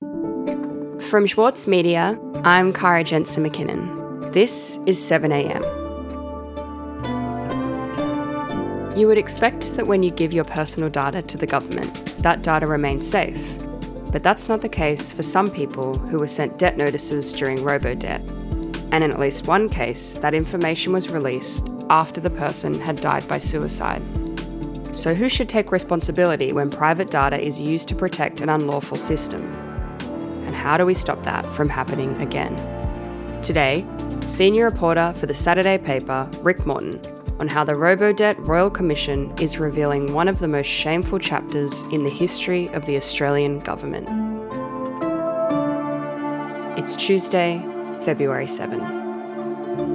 From Schwartz Media, I'm Kara Jensen McKinnon. This is 7am. You would expect that when you give your personal data to the government, that data remains safe. But that's not the case for some people who were sent debt notices during robo-debt. And in at least one case, that information was released after the person had died by suicide. So, who should take responsibility when private data is used to protect an unlawful system? How do we stop that from happening again? Today, senior reporter for the Saturday paper, Rick Morton, on how the Robodebt Royal Commission is revealing one of the most shameful chapters in the history of the Australian government. It's Tuesday, February 7.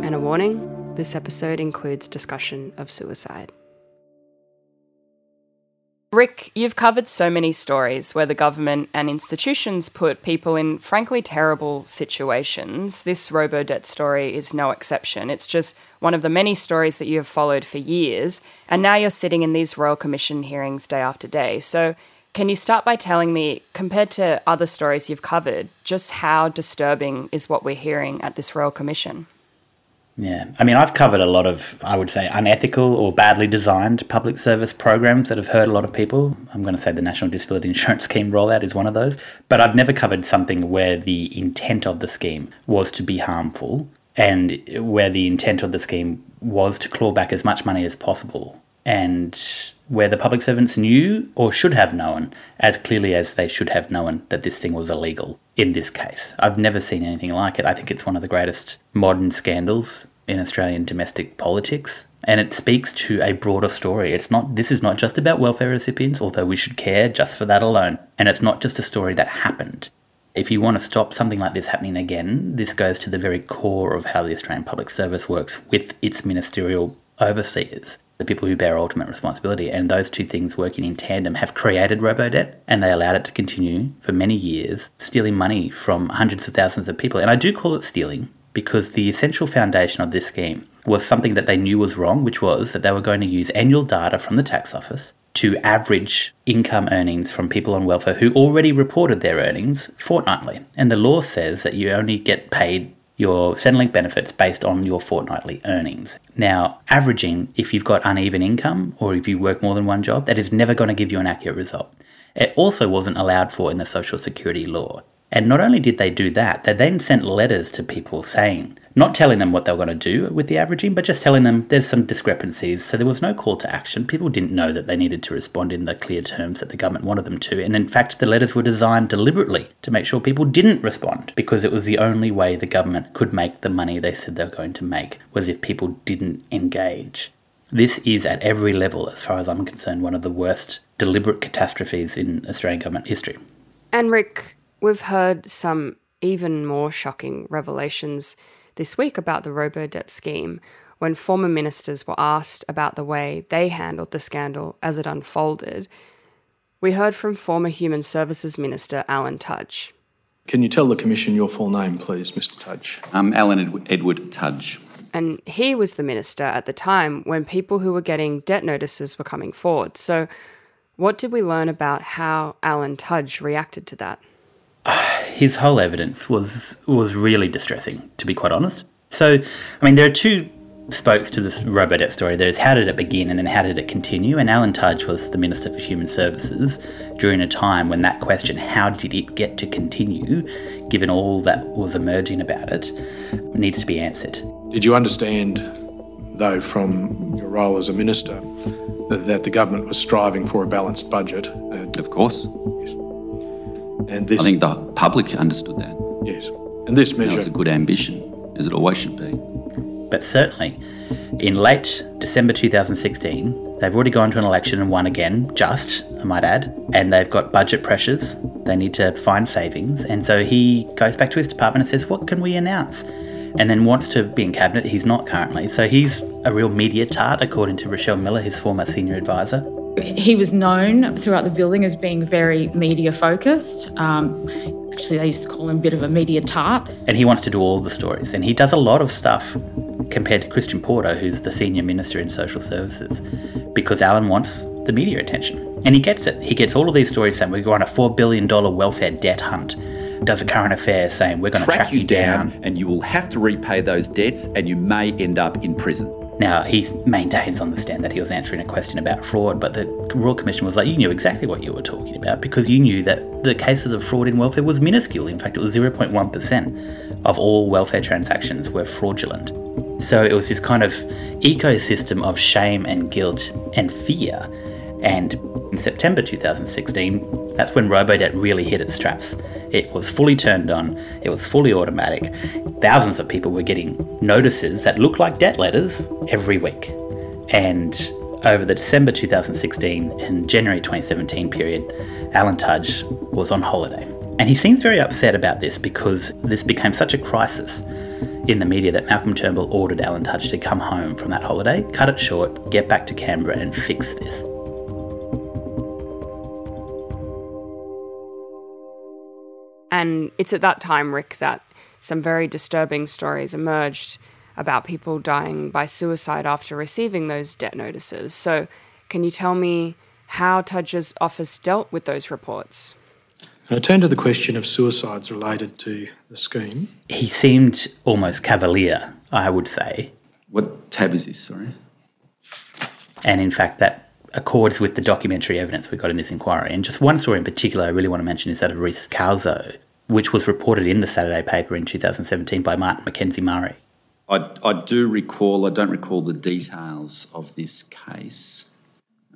And a warning this episode includes discussion of suicide. Rick, you've covered so many stories where the government and institutions put people in frankly terrible situations. This Robodebt story is no exception. It's just one of the many stories that you have followed for years, and now you're sitting in these Royal Commission hearings day after day. So, can you start by telling me, compared to other stories you've covered, just how disturbing is what we're hearing at this Royal Commission? Yeah, I mean, I've covered a lot of, I would say, unethical or badly designed public service programs that have hurt a lot of people. I'm going to say the National Disability Insurance Scheme rollout is one of those. But I've never covered something where the intent of the scheme was to be harmful and where the intent of the scheme was to claw back as much money as possible and where the public servants knew or should have known as clearly as they should have known that this thing was illegal in this case. I've never seen anything like it. I think it's one of the greatest modern scandals in Australian domestic politics. And it speaks to a broader story. It's not this is not just about welfare recipients, although we should care just for that alone. And it's not just a story that happened. If you want to stop something like this happening again, this goes to the very core of how the Australian Public Service works with its ministerial overseers the people who bear ultimate responsibility. And those two things working in tandem have created Robodebt and they allowed it to continue for many years, stealing money from hundreds of thousands of people. And I do call it stealing because the essential foundation of this scheme was something that they knew was wrong, which was that they were going to use annual data from the tax office to average income earnings from people on welfare who already reported their earnings fortnightly. And the law says that you only get paid your Centrelink benefits based on your fortnightly earnings. Now, averaging, if you've got uneven income or if you work more than one job, that is never going to give you an accurate result. It also wasn't allowed for in the Social Security law. And not only did they do that, they then sent letters to people saying, not telling them what they were going to do with the averaging, but just telling them there's some discrepancies. So there was no call to action. People didn't know that they needed to respond in the clear terms that the government wanted them to. And in fact, the letters were designed deliberately to make sure people didn't respond because it was the only way the government could make the money they said they were going to make was if people didn't engage. This is at every level, as far as I'm concerned, one of the worst deliberate catastrophes in Australian government history. And Rick, We've heard some even more shocking revelations this week about the Robodebt scheme when former ministers were asked about the way they handled the scandal as it unfolded. We heard from former Human Services Minister Alan Tudge. Can you tell the Commission your full name, please, Mr Tudge? Um, Alan Edward, Edward Tudge. And he was the minister at the time when people who were getting debt notices were coming forward. So, what did we learn about how Alan Tudge reacted to that? his whole evidence was was really distressing, to be quite honest. So, I mean, there are two spokes to this Robodebt story. There's how did it begin and then how did it continue? And Alan Tudge was the Minister for Human Services during a time when that question, how did it get to continue, given all that was emerging about it, needs to be answered. Did you understand, though, from your role as a minister, that the government was striving for a balanced budget? Of course. Yes. And this, I think the public understood that. yes, and this That was a good ambition, as it always should be. But certainly, in late December 2016, they've already gone to an election and won again, just, I might add, and they've got budget pressures. They need to find savings. And so he goes back to his department and says, What can we announce? And then wants to be in cabinet. He's not currently. So he's a real media tart, according to Rochelle Miller, his former senior advisor. He was known throughout the building as being very media focused. Um, actually, they used to call him a bit of a media tart. And he wants to do all the stories. And he does a lot of stuff compared to Christian Porter, who's the senior minister in social services, because Alan wants the media attention. And he gets it. He gets all of these stories saying we're on a $4 billion welfare debt hunt. does a current affair saying we're going to track, you down, and you will have to repay those debts and you may end up in prison. Now, he maintains on the stand that he was answering a question about fraud, but the Royal Commission was like, you knew exactly what you were talking about because you knew that the cases of fraud in welfare was minuscule. In fact, it was 0.1% of all welfare transactions were fraudulent. So it was this kind of ecosystem of shame and guilt and fear. And in September 2016, that's when Robodebt really hit its straps. It was fully turned on, it was fully automatic. Thousands of people were getting notices that looked like debt letters every week. And over the December 2016 and January 2017 period, Alan Tudge was on holiday. And he seems very upset about this because this became such a crisis in the media that Malcolm Turnbull ordered Alan Tudge to come home from that holiday, cut it short, get back to Canberra and fix this. And it's at that time, Rick, that some very disturbing stories emerged about people dying by suicide after receiving those debt notices. So, can you tell me how Tudge's office dealt with those reports? I turn to the question of suicides related to the scheme. He seemed almost cavalier, I would say. What tab is this, sorry? And in fact, that accords with the documentary evidence we got in this inquiry. And just one story in particular I really want to mention is that of Rhys Cauzzo, which was reported in the Saturday paper in 2017 by Martin McKenzie Murray. I, I do recall, I don't recall the details of this case.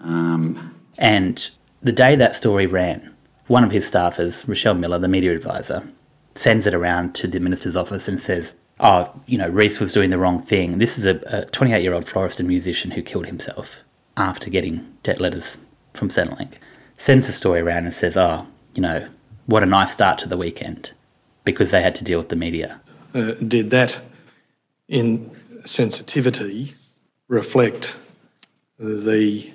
Um, and the day that story ran, one of his staffers, Rochelle Miller, the media advisor, sends it around to the minister's office and says, Oh, you know, Rhys was doing the wrong thing. This is a 28 year old florist and musician who killed himself after getting debt letters from Centrelink. Sends the story around and says, Oh, you know, what a nice start to the weekend because they had to deal with the media. Uh, did that in sensitivity reflect the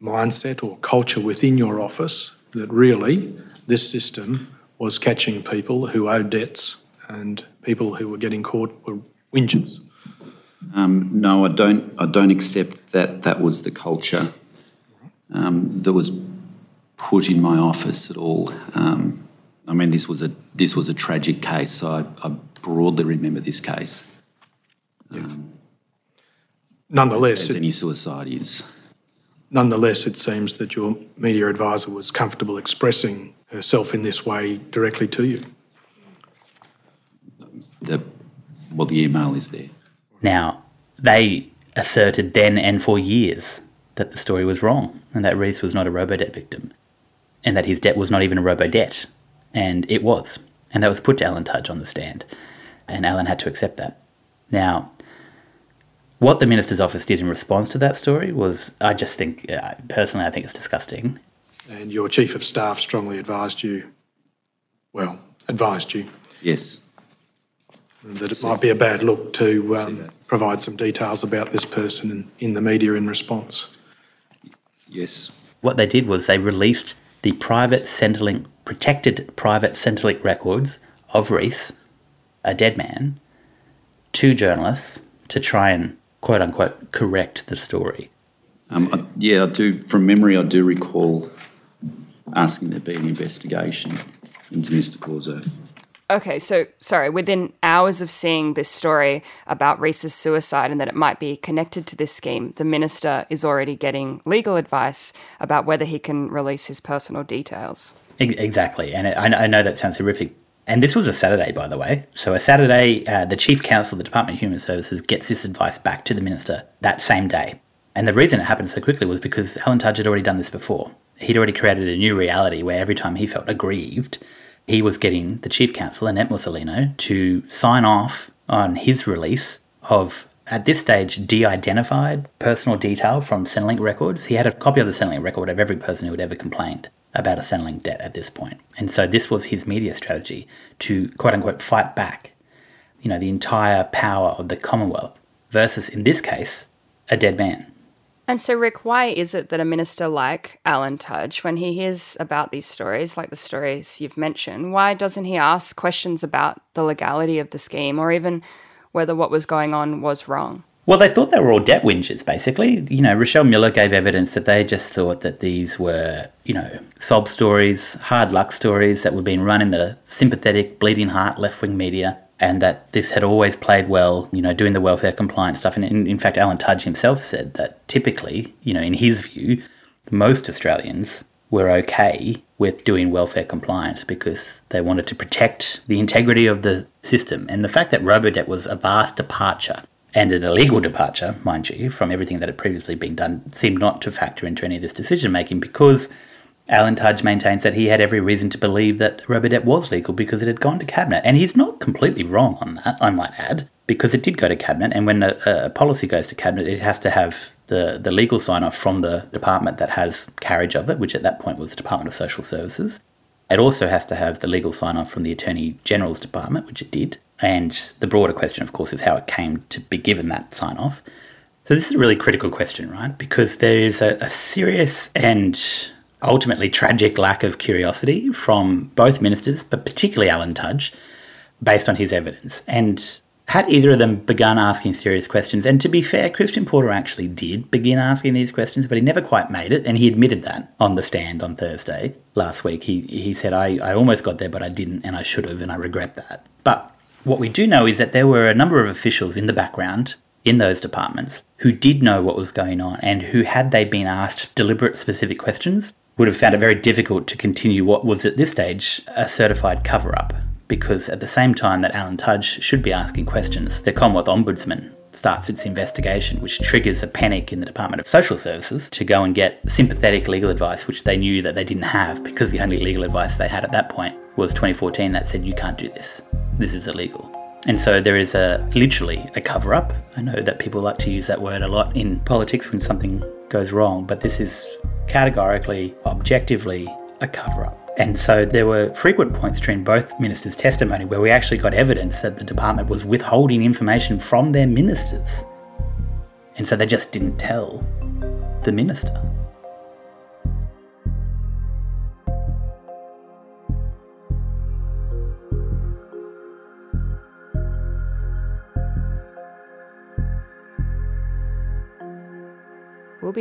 mindset or culture within your office that really this system was catching people who owed debts and people who were getting caught were whingers? Um, no, I don't. I don't accept that that was the culture um, that was put in my office at all. Um, I mean, this was a this was a tragic case. So I, I broadly remember this case. Um, nonetheless, as, as any suicide is. Nonetheless, it seems that your media advisor was comfortable expressing herself in this way directly to you. The, well, the email is there. Now, they asserted then and for years that the story was wrong and that Rhys was not a robo-debt victim and that his debt was not even a robo-debt. And it was. And that was put to Alan Tudge on the stand. And Alan had to accept that. Now, what the minister's office did in response to that story was, I just think, uh, personally, I think it's disgusting. And your chief of staff strongly advised you, well, advised you. Yes. That it might be a bad look to um, provide some details about this person in, in the media in response. Yes. What they did was they released the private Centrelink, protected private Centrelink records of Rhys, a dead man, to journalists to try and quote unquote correct the story. Um, I, yeah, I do. From memory, I do recall asking there be an investigation into Mr. Cauzzo. Okay, so sorry, within hours of seeing this story about Rhys's suicide and that it might be connected to this scheme, the minister is already getting legal advice about whether he can release his personal details. Exactly, and I know that sounds horrific. And this was a Saturday, by the way. So, a Saturday, uh, the Chief Counsel of the Department of Human Services gets this advice back to the minister that same day. And the reason it happened so quickly was because Alan Tudge had already done this before. He'd already created a new reality where every time he felt aggrieved, he was getting the chief counsel, Annette Musolino, to sign off on his release of, at this stage, de identified personal detail from Centrelink records. He had a copy of the Centrelink record of every person who had ever complained about a Centrelink debt at this point. And so this was his media strategy to quote unquote fight back, you know, the entire power of the Commonwealth versus, in this case, a dead man. And so, Rick, why is it that a minister like Alan Tudge, when he hears about these stories, like the stories you've mentioned, why doesn't he ask questions about the legality of the scheme or even whether what was going on was wrong? Well, they thought they were all debt whingers, basically. You know, Rochelle Miller gave evidence that they just thought that these were, you know, sob stories, hard luck stories that were being run in the sympathetic, bleeding heart left wing media, and that this had always played well, you know, doing the welfare compliance stuff. And in, in fact, Alan Tudge himself said that typically, you know, in his view, most Australians were okay with doing welfare compliance because they wanted to protect the integrity of the system. And the fact that Robodebt was a vast departure and an illegal departure, mind you, from everything that had previously been done, seemed not to factor into any of this decision making because Alan Tudge maintains that he had every reason to believe that Robodebt was legal because it had gone to cabinet. And he's not completely wrong on that, I might add, because it did go to cabinet. And when a, a policy goes to cabinet, it has to have the, the legal sign off from the department that has carriage of it, which at that point was the Department of Social Services. It also has to have the legal sign off from the Attorney General's Department, which it did. And the broader question, of course, is how it came to be given that sign off. So, this is a really critical question, right? Because there is a, a serious and ultimately tragic lack of curiosity from both ministers, but particularly Alan Tudge, based on his evidence. And had either of them begun asking serious questions, and to be fair, Christian Porter actually did begin asking these questions, but he never quite made it, and he admitted that on the stand on Thursday last week. He, he said, I, I almost got there, but I didn't, and I should have, and I regret that. But what we do know is that there were a number of officials in the background in those departments who did know what was going on and who, had they been asked deliberate specific questions, would have found it very difficult to continue what was at this stage a certified cover up. Because at the same time that Alan Tudge should be asking questions, the Commonwealth Ombudsman starts its investigation, which triggers a panic in the Department of Social Services to go and get sympathetic legal advice, which they knew that they didn't have because the only legal advice they had at that point was 2014 that said, you can't do this this is illegal. And so there is a literally a cover up. I know that people like to use that word a lot in politics when something goes wrong, but this is categorically, objectively a cover up. And so there were frequent points during both ministers' testimony where we actually got evidence that the department was withholding information from their ministers. And so they just didn't tell the minister.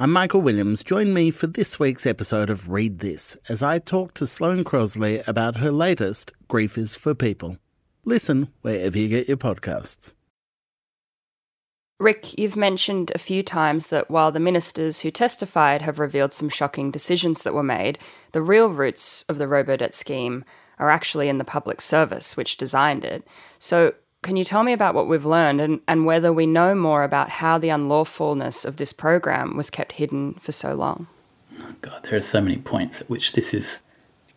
I'm Michael Williams. Join me for this week's episode of Read This as I talk to Sloane Crosley about her latest, Grief is for People. Listen wherever you get your podcasts. Rick, you've mentioned a few times that while the ministers who testified have revealed some shocking decisions that were made, the real roots of the Robodebt scheme are actually in the public service which designed it. So, can you tell me about what we've learned and, and whether we know more about how the unlawfulness of this program was kept hidden for so long? Oh God, there are so many points at which this is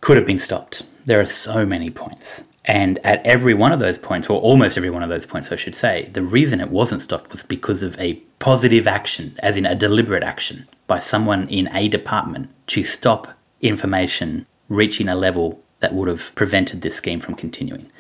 could have been stopped. There are so many points. And at every one of those points, or almost every one of those points, I should say, the reason it wasn't stopped was because of a positive action, as in a deliberate action, by someone in a department to stop information reaching a level that would have prevented this scheme from continuing.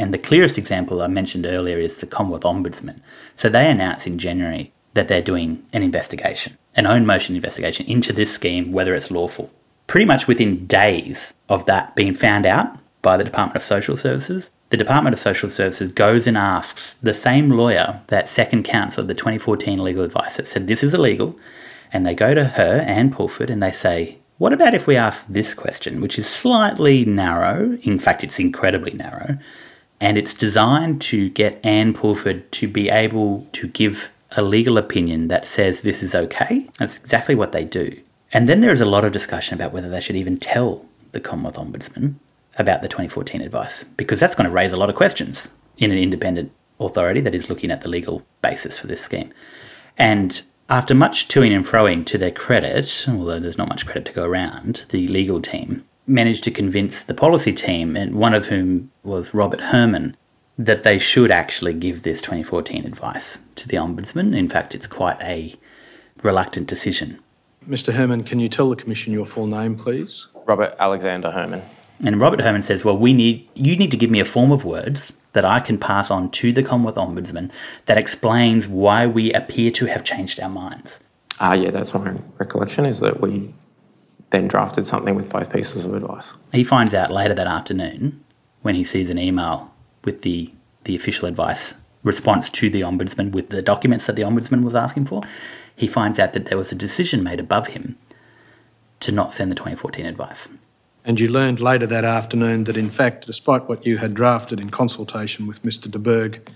And the clearest example I mentioned earlier is the Commonwealth Ombudsman. So they announced in January that they're doing an investigation, an own motion investigation into this scheme, whether it's lawful. Pretty much within days of that being found out by the Department of Social Services, the Department of Social Services goes and asks the same lawyer that second counsel of the 2014 legal advice that said this is illegal, and they go to her, Anne Pulford, and they say, what about if we ask this question, which is slightly narrow? In fact, it's incredibly narrow and it's designed to get Anne Pulford to be able to give a legal opinion that says this is okay. That's exactly what they do. And then there is a lot of discussion about whether they should even tell the Commonwealth Ombudsman about the 2014 advice because that's going to raise a lot of questions in an independent authority that is looking at the legal basis for this scheme. And after much toing and froing to their credit, although there's not much credit to go around, the legal team managed to convince the policy team, and one of whom was Robert Herman, that they should actually give this 2014 advice to the Ombudsman. In fact, it's quite a reluctant decision. Mr Herman, can you tell the Commission your full name, please? Robert Alexander Herman. And Robert Herman says, well, we need you need to give me a form of words that I can pass on to the Commonwealth Ombudsman that explains why we appear to have changed our minds. Ah, uh, yeah, that's my recollection is that we then drafted something with both pieces of advice. He finds out later that afternoon when he sees an email with the, the official advice response to the Ombudsman with the documents that the Ombudsman was asking for. He finds out that there was a decision made above him to not send the 2014 advice. And you learned later that afternoon that, in fact, despite what you had drafted in consultation with Mr de Burgh,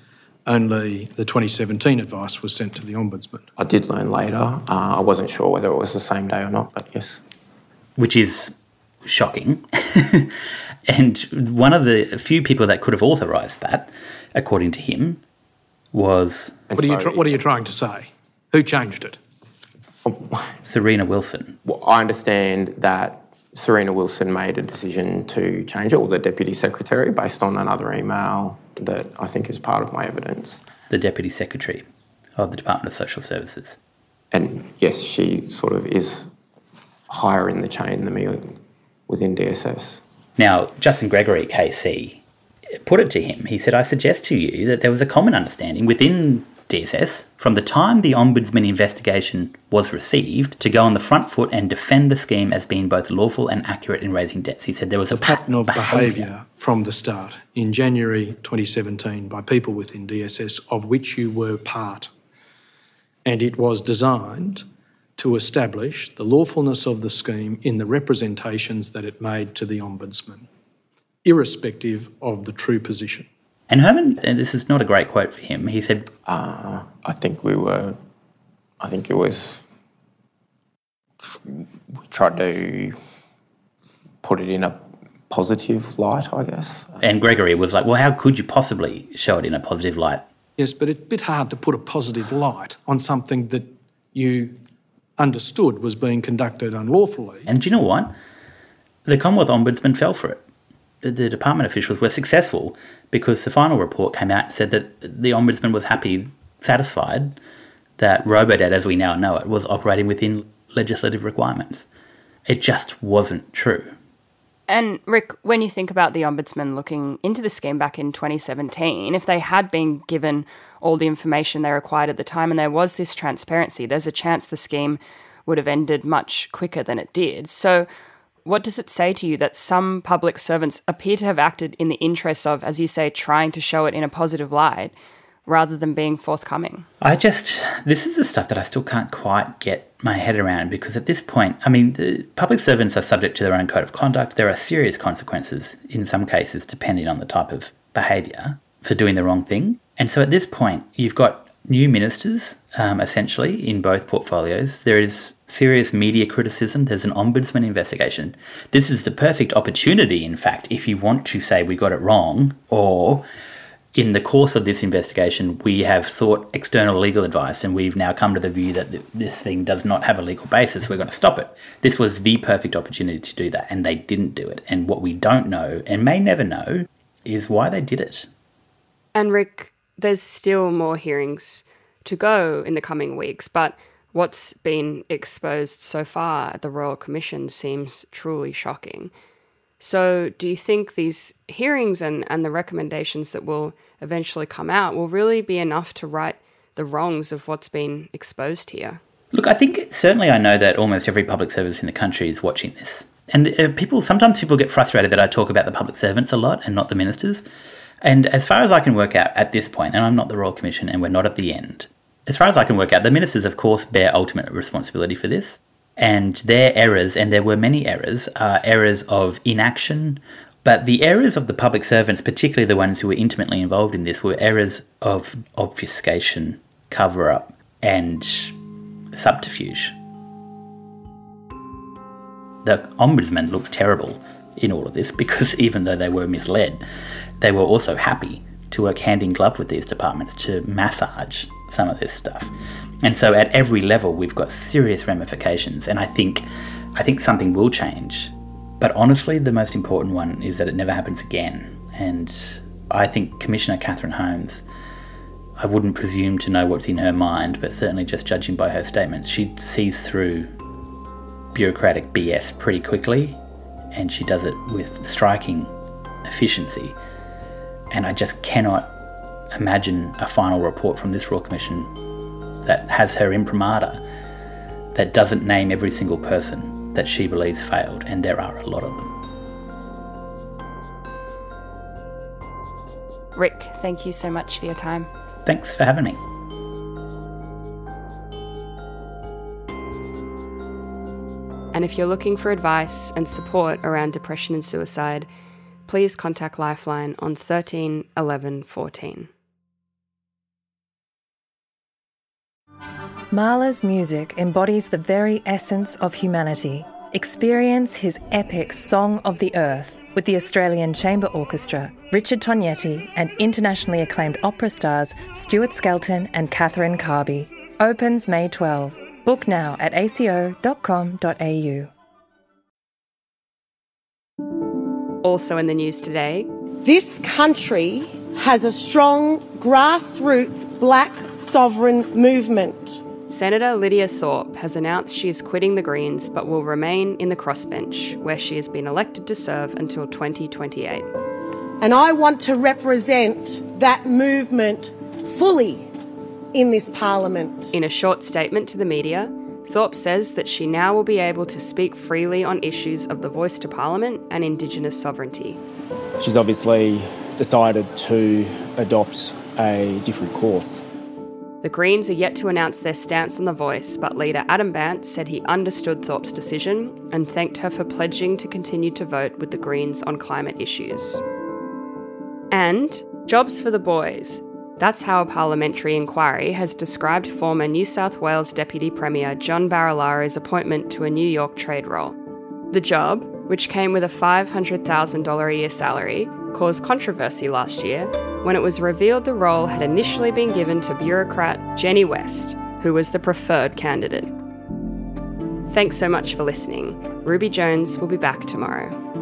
only the 2017 advice was sent to the Ombudsman. I did learn later. Uh, I wasn't sure whether it was the same day or not, but yes. Which is shocking. and one of the few people that could have authorised that, according to him, was. What are, you what are you trying to say? Who changed it? Serena Wilson. Well, I understand that Serena Wilson made a decision to change it, or the Deputy Secretary, based on another email that I think is part of my evidence. The Deputy Secretary of the Department of Social Services. And yes, she sort of is higher in the chain than me within DSS. Now, Justin Gregory, KC, put it to him. He said, I suggest to you that there was a common understanding within DSS from the time the Ombudsman investigation was received to go on the front foot and defend the scheme as being both lawful and accurate in raising debts. He said there was a, a pattern of behaviour behaviour from the start in January 2017 by people within DSS of which you were part. And it was designed to establish the lawfulness of the scheme in the representations that it made to the Ombudsman, irrespective of the true position. And Herman, and this is not a great quote for him, he said, uh, I think we were, I think it was, we tried to put it in a positive light, I guess. And Gregory was like, well, how could you possibly show it in a positive light? Yes, but it's a bit hard to put a positive light on something that you understood was being conducted unlawfully. And do you know what? The Commonwealth Ombudsman fell for it. The department officials were successful because the final report came out and said that the Ombudsman was happy, satisfied that Robodebt, as we now know it, was operating within legislative requirements. It just wasn't true. And Rick, when you think about the Ombudsman looking into the scheme back in 2017, if they had been given all the information they required at the time and there was this transparency, there's a chance the scheme would have ended much quicker than it did. So, what does it say to you that some public servants appear to have acted in the interests of, as you say, trying to show it in a positive light rather than being forthcoming? I just, this is the stuff that I still can't quite get my head around because at this point, I mean, the public servants are subject to their own code of conduct. There are serious consequences in some cases, depending on the type of behaviour, for doing the wrong thing. And so at this point, you've got new ministers, um, essentially, in both portfolios. There is serious media criticism. There's an ombudsman investigation. This is the perfect opportunity, in fact, if you want to say we got it wrong, or in the course of this investigation, we have sought external legal advice and we've now come to the view that this thing does not have a legal basis. We're going to stop it. This was the perfect opportunity to do that, and they didn't do it. And what we don't know, and may never know, is why they did it. And Rick, there's still more hearings to go in the coming weeks, but what's been exposed so far at the Royal Commission seems truly shocking. So, do you think these hearings and, and the recommendations that will eventually come out will really be enough to right the wrongs of what's been exposed here? Look, I think certainly I know that almost every public service in the country is watching this. And uh, people sometimes people get frustrated that I talk about the public servants a lot and not the ministers. And as far as I can work out at this point, and I'm not the Royal Commission and we're not at the end, as far as I can work out, the ministers, of course, bear ultimate responsibility for this. And their errors, and there were many errors, are errors of inaction. But the errors of the public servants, particularly the ones who were intimately involved in this, were errors of obfuscation, cover up, and subterfuge. The ombudsman looks terrible in all of this because even though they were misled, they were also happy to work hand in glove with these departments to massage some of this stuff. And so at every level we've got serious ramifications and I think I think something will change. But honestly the most important one is that it never happens again. And I think Commissioner Catherine Holmes I wouldn't presume to know what's in her mind, but certainly just judging by her statements, she sees through bureaucratic BS pretty quickly and she does it with striking efficiency. And I just cannot imagine a final report from this Royal Commission that has her imprimatur that doesn't name every single person that she believes failed, and there are a lot of them. Rick, thank you so much for your time. Thanks for having me. And if you're looking for advice and support around depression and suicide, please contact Lifeline on 13 11 14. Mahler's music embodies the very essence of humanity. Experience his epic Song of the Earth with the Australian Chamber Orchestra, Richard Tognetti, and internationally acclaimed opera stars Stuart Skelton and Catherine Carby. Opens May 12. Book now at aco.com.au. Also in the news today, This country has a strong grassroots black sovereign movement. Senator Lydia Thorpe has announced she is quitting the Greens but will remain in the crossbench, where she has been elected to serve until 2028. And I want to represent that movement fully in this parliament. In a short statement to the media, Thorpe says that she now will be able to speak freely on issues of the voice to Parliament and Indigenous sovereignty. She's obviously decided to adopt a different course. The Greens are yet to announce their stance on the voice, but leader Adam Bandt said he understood Thorpe's decision and thanked her for pledging to continue to vote with the Greens on climate issues. And jobs for the boys. That's how a parliamentary inquiry has described former New South Wales Deputy Premier John Barilaro's appointment to a New York trade role. The job, which came with a $500,000 a year salary, caused controversy last year when it was revealed the role had initially been given to bureaucrat Jenny West, who was the preferred candidate. Thanks so much for listening. Ruby Jones will be back tomorrow.